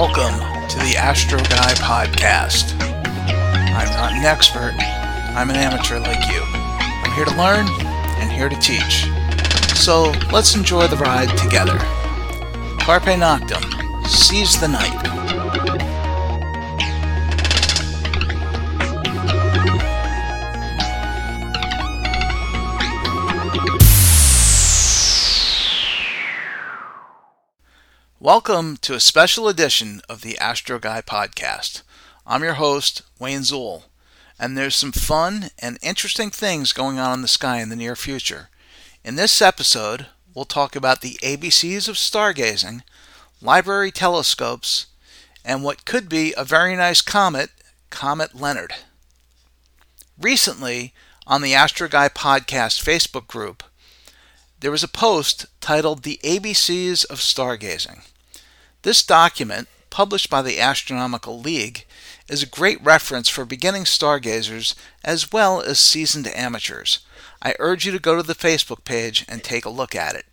Welcome to the Astro Guy podcast. I'm not an expert, I'm an amateur like you. I'm here to learn and here to teach. So let's enjoy the ride together. Carpe Noctem, seize the night. Welcome to a special edition of the Astro Guy podcast. I'm your host, Wayne Zool, and there's some fun and interesting things going on in the sky in the near future. In this episode, we'll talk about the ABCs of stargazing, library telescopes, and what could be a very nice comet, Comet Leonard. Recently, on the Astro Guy podcast Facebook group, there was a post titled The ABCs of Stargazing. This document, published by the Astronomical League, is a great reference for beginning stargazers as well as seasoned amateurs. I urge you to go to the Facebook page and take a look at it.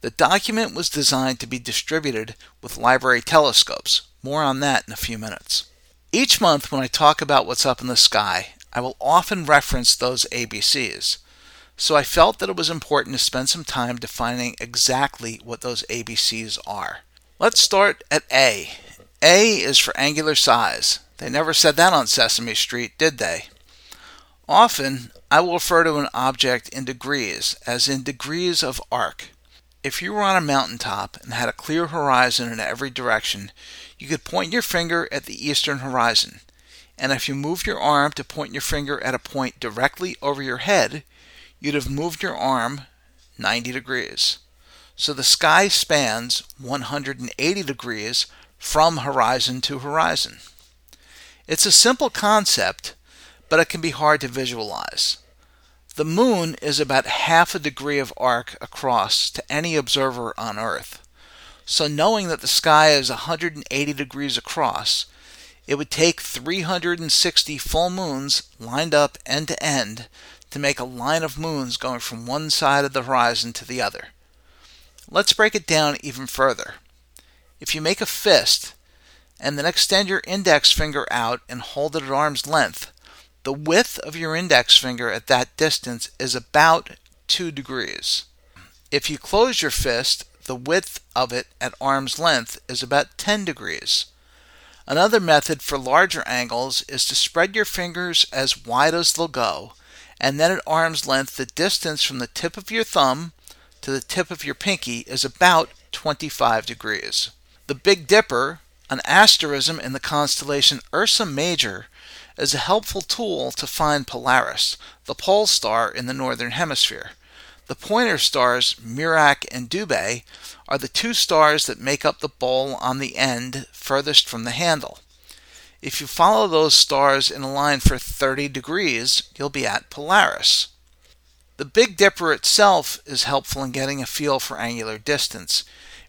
The document was designed to be distributed with library telescopes. More on that in a few minutes. Each month, when I talk about what's up in the sky, I will often reference those ABCs. So I felt that it was important to spend some time defining exactly what those ABCs are. Let's start at A. A is for angular size. They never said that on Sesame Street, did they? Often, I will refer to an object in degrees, as in degrees of arc. If you were on a mountaintop and had a clear horizon in every direction, you could point your finger at the eastern horizon. And if you moved your arm to point your finger at a point directly over your head, you'd have moved your arm 90 degrees. So the sky spans 180 degrees from horizon to horizon. It's a simple concept, but it can be hard to visualize. The moon is about half a degree of arc across to any observer on Earth. So, knowing that the sky is 180 degrees across, it would take 360 full moons lined up end to end to make a line of moons going from one side of the horizon to the other. Let's break it down even further. If you make a fist and then extend your index finger out and hold it at arm's length, the width of your index finger at that distance is about 2 degrees. If you close your fist, the width of it at arm's length is about 10 degrees. Another method for larger angles is to spread your fingers as wide as they'll go, and then at arm's length, the distance from the tip of your thumb to the tip of your pinky is about 25 degrees. The Big Dipper, an asterism in the constellation Ursa Major, is a helpful tool to find Polaris, the pole star in the northern hemisphere. The pointer stars Merak and Dubhe are the two stars that make up the bowl on the end furthest from the handle. If you follow those stars in a line for 30 degrees, you'll be at Polaris. The Big Dipper itself is helpful in getting a feel for angular distance.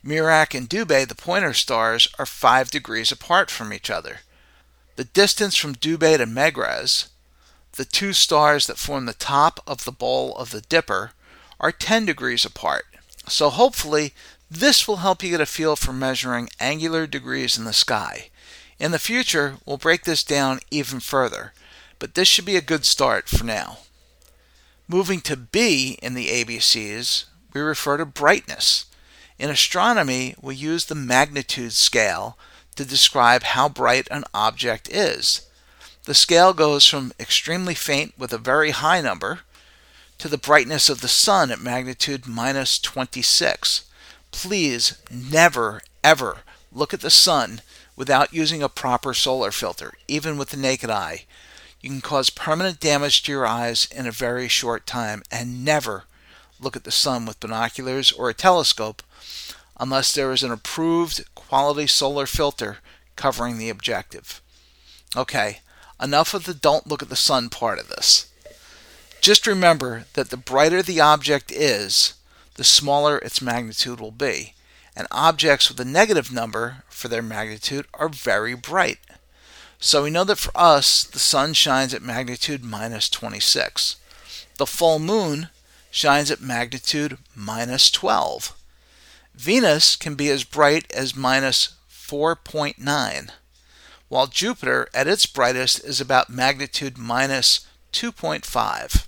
Merak and Dubhe, the pointer stars, are 5 degrees apart from each other. The distance from Dubhe to Megrez, the two stars that form the top of the bowl of the Dipper, are 10 degrees apart. So hopefully, this will help you get a feel for measuring angular degrees in the sky. In the future, we'll break this down even further, but this should be a good start for now. Moving to B in the ABCs, we refer to brightness. In astronomy, we use the magnitude scale to describe how bright an object is. The scale goes from extremely faint with a very high number to the brightness of the sun at magnitude minus 26. Please never, ever look at the sun without using a proper solar filter, even with the naked eye. You can cause permanent damage to your eyes in a very short time, and never look at the sun with binoculars or a telescope unless there is an approved quality solar filter covering the objective. Okay, enough of the don't look at the sun part of this. Just remember that the brighter the object is, the smaller its magnitude will be, and objects with a negative number for their magnitude are very bright. So we know that for us, the sun shines at magnitude minus 26. The full moon shines at magnitude minus 12. Venus can be as bright as minus 4.9, while Jupiter at its brightest is about magnitude minus 2.5.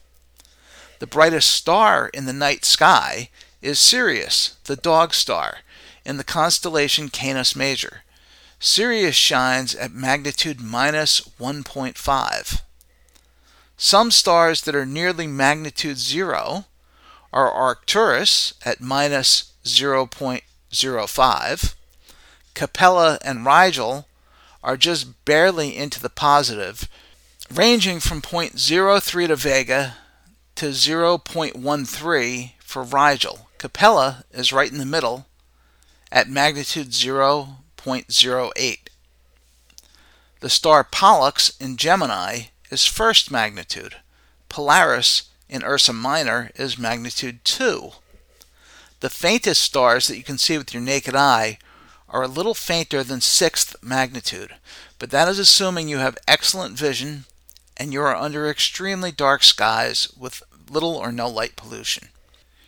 The brightest star in the night sky is Sirius, the dog star, in the constellation Canis Major. Sirius shines at magnitude minus 1.5. Some stars that are nearly magnitude zero are Arcturus at minus 0.05. Capella and Rigel are just barely into the positive, ranging from 0.03 to Vega to 0.13 for Rigel. Capella is right in the middle at magnitude 0.08. The star Pollux in Gemini is first magnitude. Polaris in Ursa Minor is magnitude 2. The faintest stars that you can see with your naked eye are a little fainter than sixth magnitude, but that is assuming you have excellent vision and you are under extremely dark skies with little or no light pollution.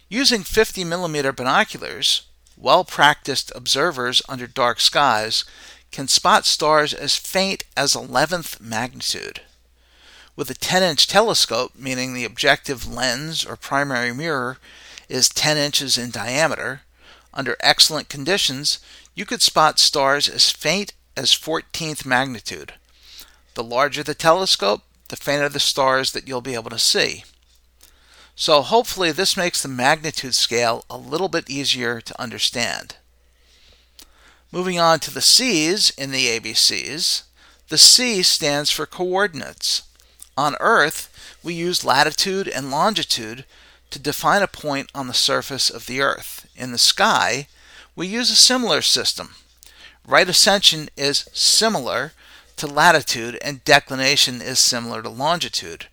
Using 50 millimeter binoculars, well practiced observers under dark skies can spot stars as faint as 11th magnitude. With a 10 inch telescope, meaning the objective lens or primary mirror is 10 inches in diameter, under excellent conditions, you could spot stars as faint as 14th magnitude. The larger the telescope, the fainter the stars that you'll be able to see. So hopefully this makes the magnitude scale a little bit easier to understand. Moving on to the C's in the ABCs, the C stands for coordinates. On Earth, we use latitude and longitude to define a point on the surface of the Earth. In the sky, we use a similar system. Right ascension is similar to latitude, and declination is similar to longitude.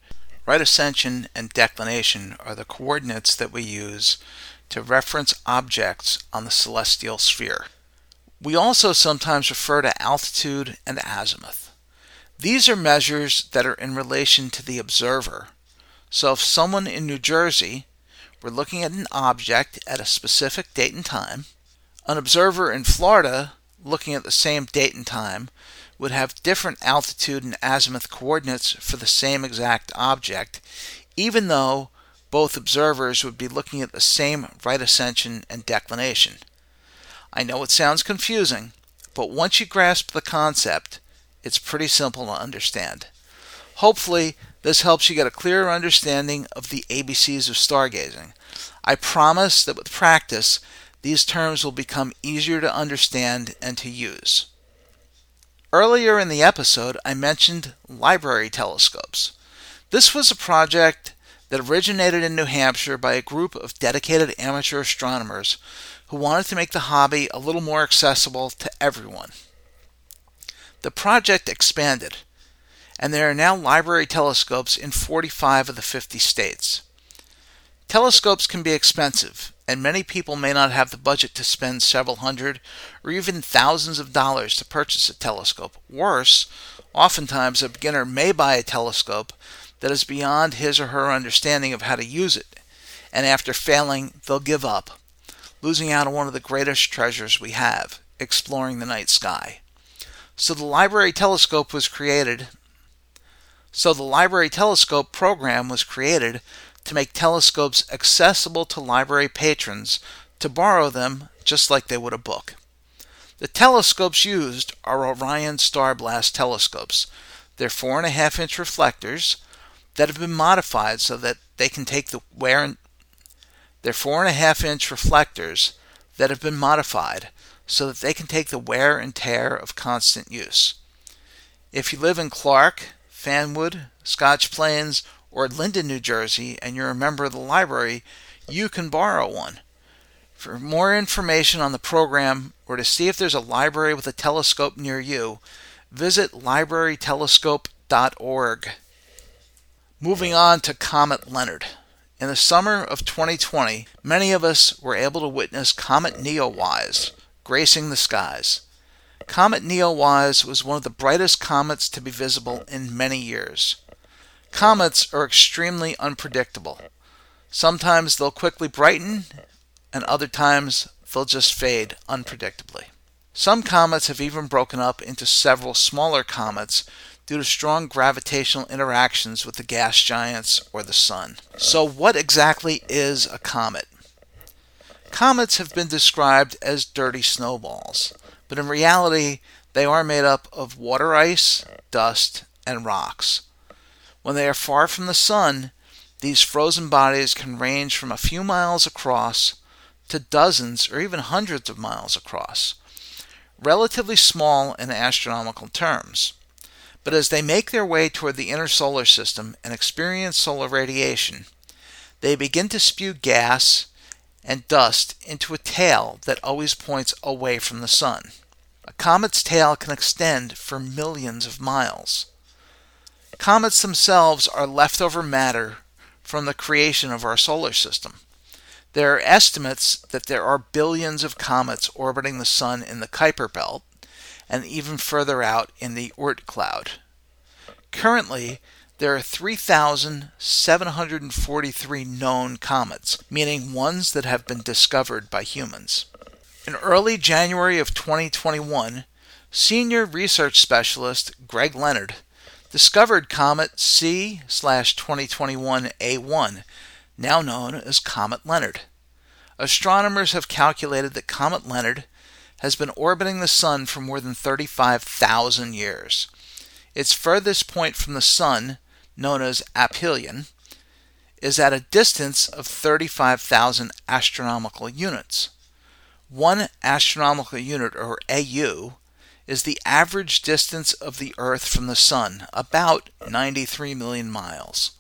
Right ascension and declination are the coordinates that we use to reference objects on the celestial sphere. We also sometimes refer to altitude and azimuth. These are measures that are in relation to the observer. So if someone in New Jersey were looking at an object at a specific date and time, an observer in Florida looking at the same date and time would have different altitude and azimuth coordinates for the same exact object, even though both observers would be looking at the same right ascension and declination. I know it sounds confusing, but once you grasp the concept, it's pretty simple to understand. Hopefully, this helps you get a clearer understanding of the ABCs of stargazing. I promise that with practice, these terms will become easier to understand and to use. Earlier in the episode, I mentioned library telescopes. This was a project that originated in New Hampshire by a group of dedicated amateur astronomers who wanted to make the hobby a little more accessible to everyone. The project expanded, and there are now library telescopes in 45 of the 50 states. Telescopes can be expensive, and many people may not have the budget to spend several hundred or even thousands of dollars to purchase a telescope. Worse, oftentimes a beginner may buy a telescope that is beyond his or her understanding of how to use it, and after failing, they'll give up, losing out on one of the greatest treasures we have exploring the night sky. So the library telescope was created. So the library telescope program was created to make telescopes accessible to library patrons to borrow them just like they would a book. The telescopes used are Orion Starblast telescopes. They're four and a half inch reflectors that have been modified so that they can take the wear and they're four and a half inch reflectors that have been modified so that they can take the wear and tear of constant use. If you live in Clark, Fanwood, Scotch Plains, or Linden, New Jersey, and you're a member of the library, you can borrow one. For more information on the program or to see if there's a library with a telescope near you, visit librarytelescope.org. Moving on to Comet Leonard. In the summer of 2020, many of us were able to witness Comet Neowise, gracing the skies. Comet Neowise was one of the brightest comets to be visible in many years. Comets are extremely unpredictable. Sometimes they'll quickly brighten, and other times they'll just fade unpredictably. Some comets have even broken up into several smaller comets due to strong gravitational interactions with the gas giants or the Sun. So, what exactly is a comet? Comets have been described as dirty snowballs, but in reality, they are made up of water ice, dust, and rocks. When they are far from the Sun, these frozen bodies can range from a few miles across to dozens or even hundreds of miles across. Relatively small in astronomical terms. But as they make their way toward the inner solar system and experience solar radiation, they begin to spew gas and dust into a tail that always points away from the sun. A comet's tail can extend for millions of miles. Comets themselves are leftover matter from the creation of our solar system. There are estimates that there are billions of comets orbiting the Sun in the Kuiper Belt and even further out in the Oort cloud. Currently, there are 3,743 known comets, meaning ones that have been discovered by humans. In early January of 2021, senior research specialist Greg Leonard discovered comet C/2021A1, now known as Comet Leonard. Astronomers have calculated that Comet Leonard has been orbiting the Sun for more than 35,000 years. Its furthest point from the Sun, known as aphelion, is at a distance of 35,000 astronomical units. One astronomical unit, or AU, is the average distance of the Earth from the Sun, about 93 million miles.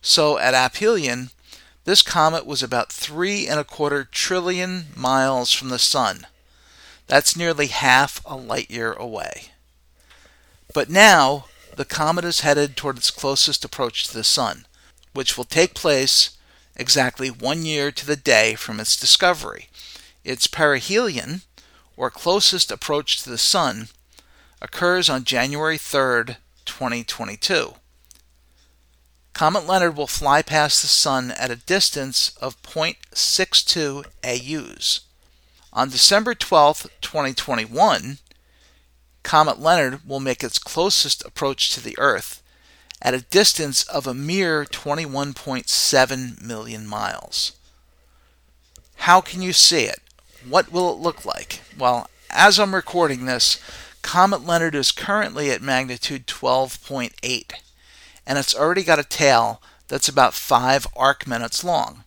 So at aphelion, this comet was about three and a quarter trillion miles from the Sun. That's nearly half a light year away. But now, the comet is headed toward its closest approach to the Sun, which will take place exactly one year to the day from its discovery. Its perihelion, or closest approach to the Sun, occurs on January 3rd, 2022. Comet Leonard will fly past the Sun at a distance of 0.62 AUs. On December 12, 2021, Comet Leonard will make its closest approach to the Earth at a distance of a mere 21.7 million miles. How can you see it? What will it look like? Well, as I'm recording this, Comet Leonard is currently at magnitude 12.8, and it's already got a tail that's about 5 arc minutes long.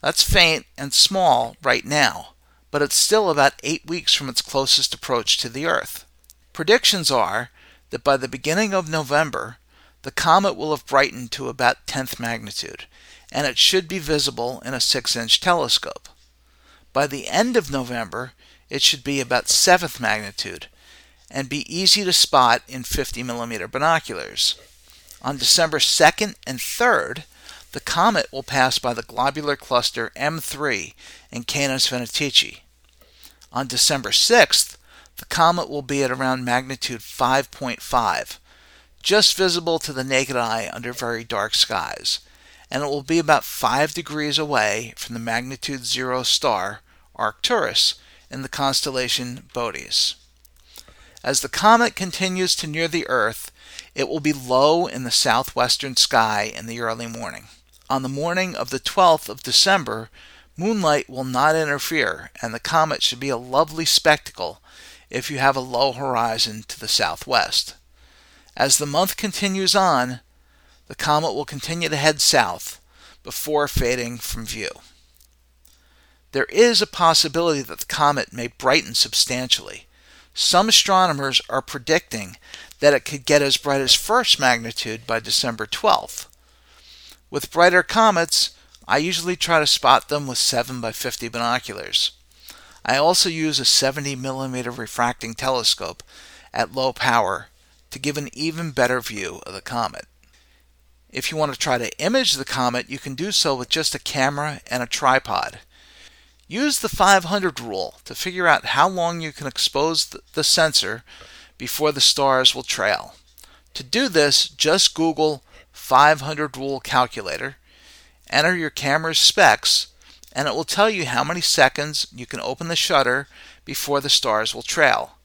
That's faint and small right now, but it's still about 8 weeks from its closest approach to the Earth. Predictions are that by the beginning of November, the comet will have brightened to about 10th magnitude, and it should be visible in a 6 inch telescope. By the end of November, it should be about 7th magnitude, and be easy to spot in 50 millimeter binoculars. On December 2nd and 3rd, the comet will pass by the globular cluster M3 in Canes Venatici. On December 6th, the comet will be at around magnitude 5.5, just visible to the naked eye under very dark skies, and it will be about 5 degrees away from the magnitude 0 star Arcturus in the constellation Boötes. As the comet continues to near the Earth, it will be low in the southwestern sky in the early morning. On the morning of the 12th of December, moonlight will not interfere, and the comet should be a lovely spectacle if you have a low horizon to the southwest. As the month continues on, the comet will continue to head south before fading from view. There is a possibility that the comet may brighten substantially. Some astronomers are predicting that it could get as bright as first magnitude by December 12th. With brighter comets, I usually try to spot them with 7 by 50 binoculars. I also use a 70 millimeter refracting telescope at low power to give an even better view of the comet. If you want to try to image the comet, you can do so with just a camera and a tripod. Use the 500 rule to figure out how long you can expose the sensor before the stars will trail. To do this, just Google 500 rule calculator, enter your camera's specs, and it will tell you how many seconds you can open the shutter before the stars will trail.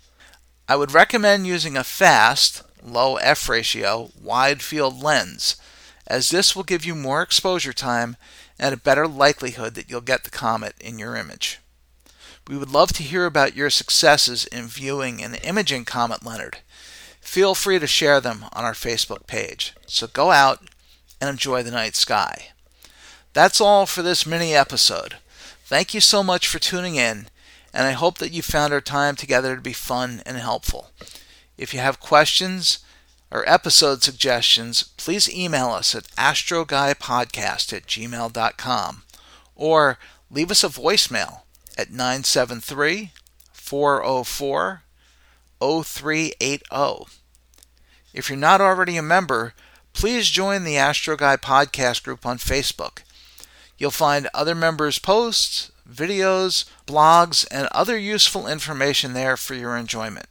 I would recommend using a fast, low f ratio, wide field lens, as this will give you more exposure time and a better likelihood that you'll get the comet in your image. We would love to hear about your successes in viewing and imaging Comet Leonard. Feel free to share them on our Facebook page. So go out and enjoy the night sky. That's all for this mini episode. Thank you so much for tuning in, and I hope that you found our time together to be fun and helpful. If you have questions or episode suggestions, please email us at astroguypodcast at gmail.com or leave us a voicemail at 973 404 0380. If you're not already a member, please join the Astro Guy podcast group on Facebook. You'll find other members' posts, videos, blogs, and other useful information there for your enjoyment.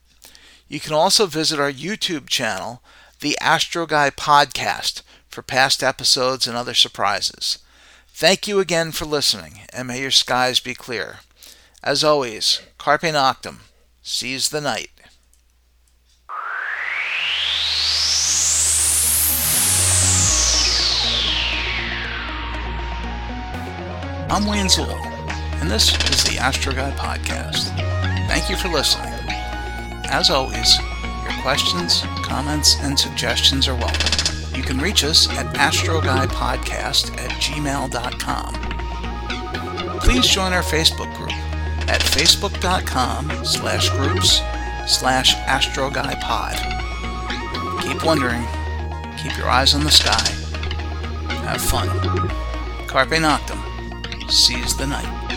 You can also visit our YouTube channel, the Astro Guy Podcast, for past episodes and other surprises. Thank you again for listening, and may your skies be clear. As always, Carpe Noctem, seize the night. I'm Wayne Zulu, and this is the Astro Guy Podcast. Thank you for listening. As always, your questions, comments, and suggestions are welcome. You can reach us at astroguypodcast at gmail.com. Please join our Facebook group at facebook.com slash groups slash astroguypod. Keep wondering. Keep your eyes on the sky. Have fun. Carpe Noctem seize the night.